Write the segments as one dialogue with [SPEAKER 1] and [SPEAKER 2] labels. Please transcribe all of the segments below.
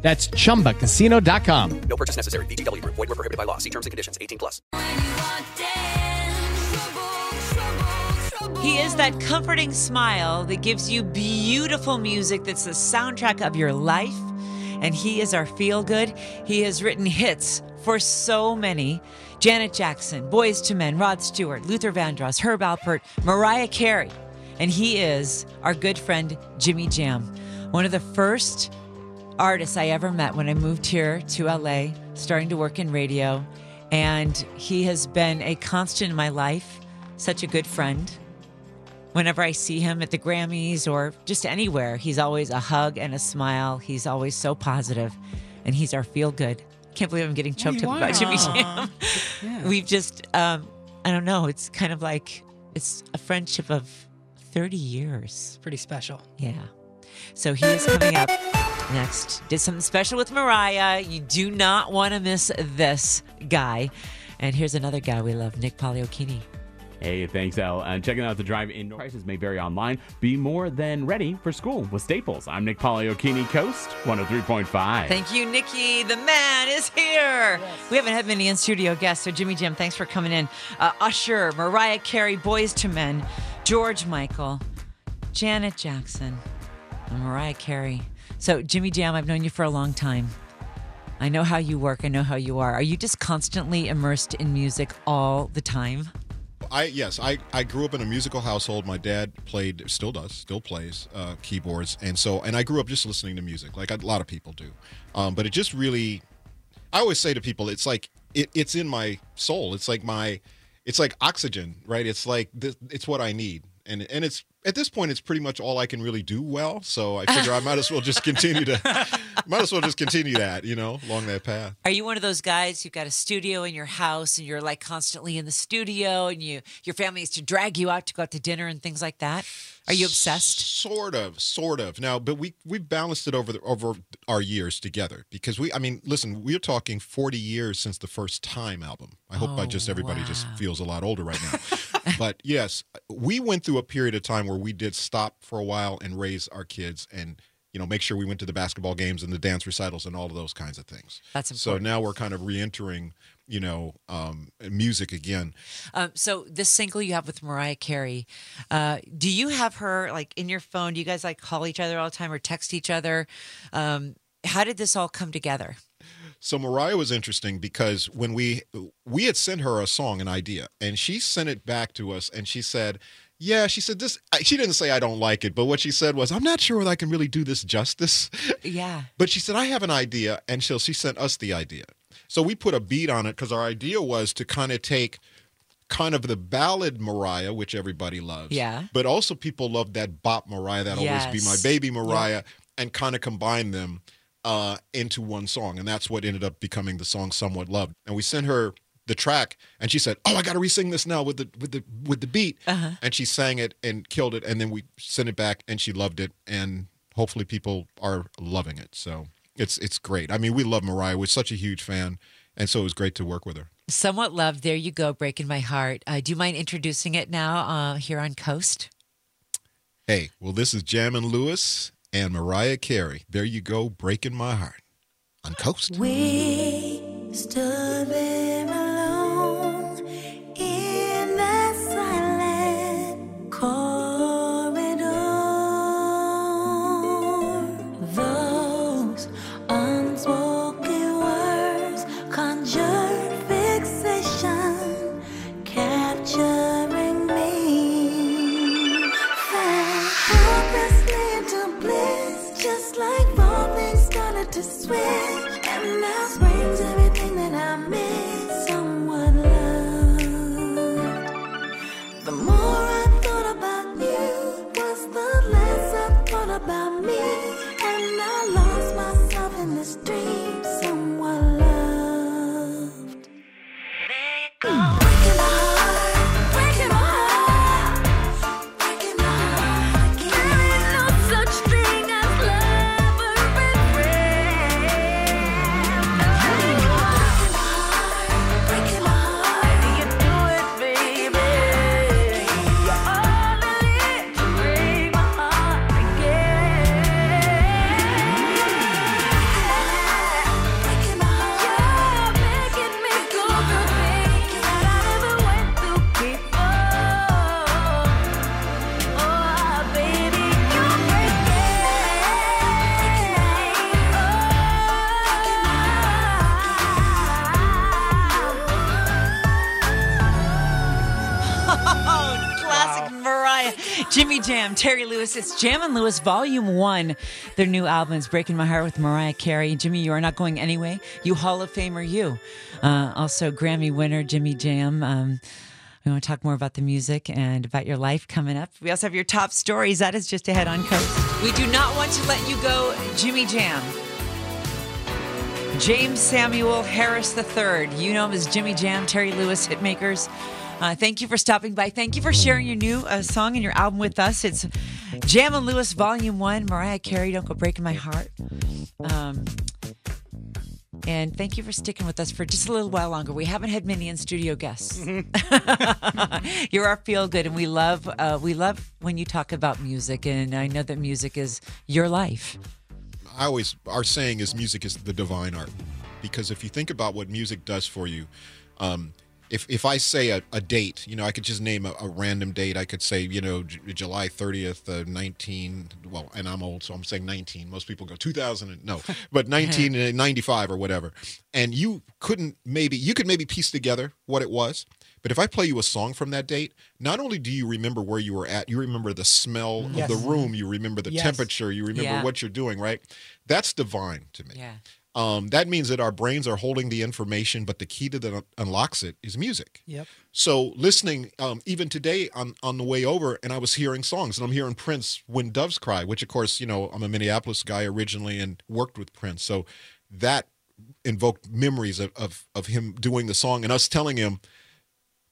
[SPEAKER 1] That's chumbacasino.com.
[SPEAKER 2] No purchase necessary. VGW Group. Void were prohibited by law. See terms and conditions. 18 plus.
[SPEAKER 3] He is that comforting smile that gives you beautiful music that's the soundtrack of your life. And he is our feel good. He has written hits for so many Janet Jackson, Boyz II Men, Rod Stewart, Luther Vandross, Herb Alpert, Mariah Carey. And he is our good friend, Jimmy Jam, one of the first artists I ever met when I moved here to LA, starting to work in radio. And he has been a constant in my life, such a good friend. Whenever I see him at the Grammys or just anywhere, he's always a hug and a smile. He's always so positive, and he's our feel good. Can't believe I'm getting choked up about Jimmy Jam. We've just, um, I don't know, it's kind of like it's a friendship of 30 years.
[SPEAKER 4] Pretty special.
[SPEAKER 3] Yeah. So he is coming up next. Did something special with Mariah. You do not want to miss this guy. And here's another guy we love, Nick Poliokini.
[SPEAKER 5] Hey, thanks, Al. And checking out the drive-in prices may vary online. Be more than ready for school with Staples. I'm Nick Poliokini, KOST 103.5.
[SPEAKER 3] Thank you, Nikki. The man is here. We haven't had many in studio guests, so Jimmy Jim, thanks for coming in. Uh, Usher, Mariah Carey, Boyz II Men, George Michael, Janet Jackson, and Mariah Carey. So, Jimmy Jam, I've known you for a long time. I know how you work. I know how you are. Are you just constantly immersed in music all the time?
[SPEAKER 6] I yes, I, I grew up in a musical household. My dad played, still does, still plays uh, keyboards, and so and I grew up just listening to music, like a lot of people do. Um, but it just really, I always say to people, it's like it, it's in my soul. It's like my, it's like oxygen, right? It's like th- it's what I need, and and it's at this point, it's pretty much all I can really do well. So I figure I might as well just continue to, might as well just continue that, you know, along that path.
[SPEAKER 3] Are you one of those guys who've got a studio in your house and you're like constantly in the studio and you your family is to drag you out to go out to dinner and things like that? Are you obsessed?
[SPEAKER 6] Sort of, sort of. Now, but we we've balanced it over the, over our years together because we. I mean, listen, we're talking forty years since the first time album. I hope I
[SPEAKER 3] Oh,
[SPEAKER 6] just everybody just feels a lot older right now. but yes, we went through a period of time where we did stop for a while and raise our kids and you know make sure we went to the basketball games and the dance recitals and all of those kinds of things.
[SPEAKER 3] That's
[SPEAKER 6] So now we're kind of re-entering, you know, um, music again.
[SPEAKER 3] Um, so this single you have with Mariah Carey, uh, do you have her like in your phone? Do you guys like call each other all the time or text each other? Um, how did this all come together?
[SPEAKER 6] So Mariah was interesting because when we we had sent her a song, an idea, and she sent it back to us, and she said, "Yeah," she said this. She didn't say I don't like it, but what she said was, "I'm not sure whether I can really do this justice."
[SPEAKER 3] Yeah.
[SPEAKER 6] But she said, "I have an idea," and so she sent us the idea. So we put a beat on it because our idea was to kind of take kind of the ballad Mariah, which everybody loves,
[SPEAKER 3] Yeah.
[SPEAKER 6] but also people love that bop Mariah, that always be my baby Mariah, and kind of combine them uh, into one song, and that's what ended up becoming the song "Somewhat Loved." And we sent her the track, and she said, "Oh, I got to re-sing this now with the with the with the beat."
[SPEAKER 3] Uh-huh.
[SPEAKER 6] And she sang it and killed it, and then we sent it back, and she loved it, and hopefully people are loving it. So it's it's great. I mean, we love Mariah. We're such a huge fan, and so it was great to work with her.
[SPEAKER 3] Somewhat loved. There you go, breaking my heart. Uh, do you mind introducing it now uh, here on KOST?
[SPEAKER 6] Hey, well, this is Jam and Lewis and Mariah Carey. There you go, breaking my heart on KOST.
[SPEAKER 7] We stood there
[SPEAKER 3] Jimmy Jam, Terry Lewis. It's Jam and Lewis Volume 1. Their new album is Breaking My Heart with Mariah Carey. Jimmy, you are not going anyway. You Hall of Famer, you. Uh, also, Grammy winner, Jimmy Jam. Um, we want to talk more about the music and about your life coming up. We also have your top stories. That is just ahead on KOST. We do not want to let you go, Jimmy Jam. James Samuel Harris III. You know him as Jimmy Jam, Terry Lewis, Hitmakers. Uh, thank you for stopping by. Thank you for sharing your new uh, song and your album with us. It's Jam and Lewis Volume 1, Mariah Carey, Don't Go Breaking My Heart. Um, and thank you for sticking with us for just a little while longer. We haven't had many in studio guests. You're our feel good, and we love uh, we love when you talk about music. And I know that music is your life.
[SPEAKER 6] I always our saying is music is the divine art because if you think about what music does for you, um, if if I say a, a date, you know, I could just name a, a random date. I could say, you know, J- July thirtieth, uh, nineteen. Well, and I'm old, so I'm saying nineteen. Most people go two thousand. and No, but uh-huh. nineteen uh, ninety five or whatever. And you couldn't maybe you could maybe piece together what it was. But if I play you a song from that date, not only do you remember where you were at, you remember the smell mm.
[SPEAKER 4] Yes.
[SPEAKER 6] of the room, you remember the
[SPEAKER 4] Yes.
[SPEAKER 6] temperature, you remember
[SPEAKER 3] Yeah.
[SPEAKER 6] what you're doing, right? That's divine to me.
[SPEAKER 3] Yeah.
[SPEAKER 6] Um, that means that our brains are holding the information, but the key to that unlocks it is music.
[SPEAKER 4] Yep.
[SPEAKER 6] So listening, um, even today on on the way over, and I was hearing songs, and I'm hearing Prince "When Doves Cry," which of course, you know, I'm a Minneapolis guy originally and worked with Prince, so that invoked memories of of, of him doing the song and us telling him.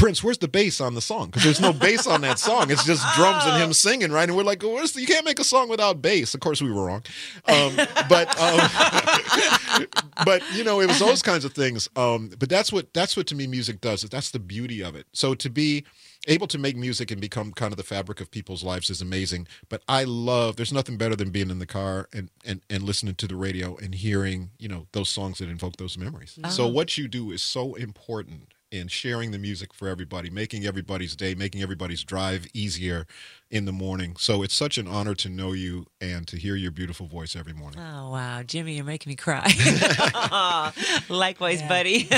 [SPEAKER 6] Prince, where's the bass on the song? Because there's no bass on that song. It's just drums and him singing, right? And we're like, where's the, you can't make a song without bass. Of course, we were wrong, um, but um, but you know, it was those kinds of things. Um, but that's what that's what to me music does. That's the beauty of it. So to be able to make music and become kind of the fabric of people's lives is amazing. But I love. There's nothing better than being in the car and and and listening to the radio and hearing you know those songs that invoke those memories. So what you do is so important in sharing the music for everybody, making everybody's day, making everybody's drive easier in the morning. So it's such an honor to know you and to hear your beautiful voice every morning.
[SPEAKER 3] Oh wow, Jimmy, you're making me cry. Likewise, buddy.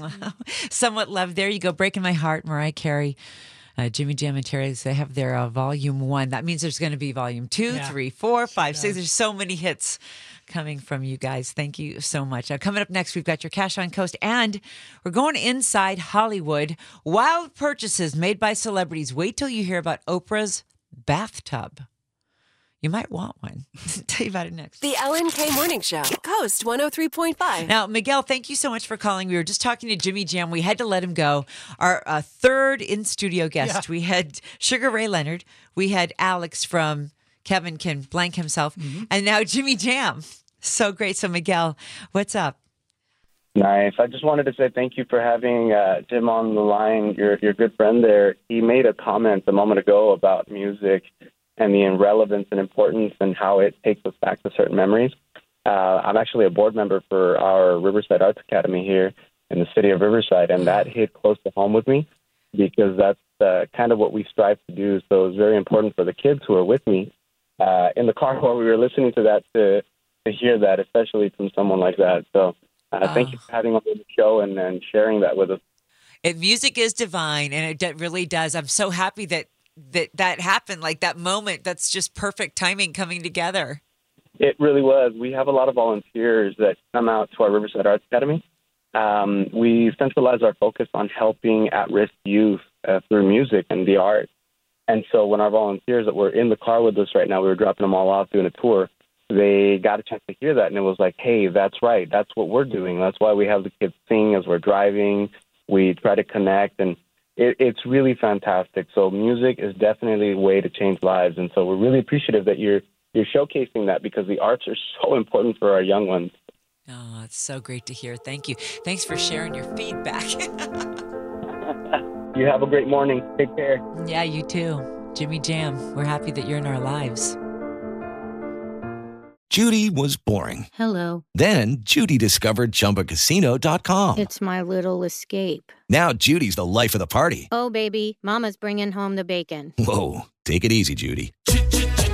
[SPEAKER 3] Wow. Somewhat love. There you go, breaking my heart. Mariah Carey, uh, Jimmy Jam, and Terry. They have their uh, volume one. That means there's going to be volume two,
[SPEAKER 4] Yeah.
[SPEAKER 3] three, four, five, six. There's so many hits coming from you guys. Thank you so much. Uh, coming up next, we've got your Cash on KOST, and we're going inside Hollywood. Wild purchases made by celebrities. Wait till you hear about Oprah's bathtub. You might want one. Tell you about it next.
[SPEAKER 8] The Ellen K Morning Show, KOST 103.5.
[SPEAKER 3] Now, Miguel, thank you so much for calling. We were just talking to Jimmy Jam. We had to let him go. Our uh, third in studio guest,
[SPEAKER 4] Yeah.
[SPEAKER 3] we had Sugar Ray Leonard, we had Alex from Kevin Can Blank Himself, and now Jimmy Jam. So great. So, Miguel, what's up?
[SPEAKER 9] Nice. I just wanted to say thank you for having uh, Jim on the line. Your your good friend there. He made a comment a moment ago about music and the relevance and importance and how it takes us back to certain memories. Uh, I'm actually a board member for our Riverside Arts Academy here in the city of Riverside, and that hit close to home with me because that's uh, kind of what we strive to do. So it's very important for the kids who are with me uh, in the car while we were listening to that to to hear that, especially from someone like that. So. Uh, Thank you for having on the show and, and sharing that with us.
[SPEAKER 3] It, music is divine, and it d- really does. I'm so happy that that that happened. Like that moment. That's just perfect timing coming together.
[SPEAKER 9] It really was. We have a lot of volunteers that come out to our Riverside Arts Academy. Um, we centralize our focus on helping at risk youth uh, through music and the arts. And so when our volunteers that were in the car with us right now, we were dropping them all off doing a tour, they got a chance to hear that. And it was like, hey, that's right. That's what we're doing. That's why we have the kids sing as we're driving. We try to connect. And it, it's really fantastic. So music is definitely a way to change lives. And so we're really appreciative that you're you're showcasing that because the arts are so important for our young ones.
[SPEAKER 3] Oh, it's so great to hear. Thank you. Thanks for sharing your feedback.
[SPEAKER 9] You have a great morning. Take care.
[SPEAKER 3] yeah, you too. Jimmy Jam, we're happy that you're in our lives.
[SPEAKER 10] Judy was boring.
[SPEAKER 11] Hello.
[SPEAKER 10] Then Judy discovered ChumbaCasino.com.
[SPEAKER 11] It's my little escape.
[SPEAKER 10] Now Judy's the life of the party.
[SPEAKER 11] Oh, baby, Mama's bringing home the bacon.
[SPEAKER 10] Whoa, take it easy, Judy.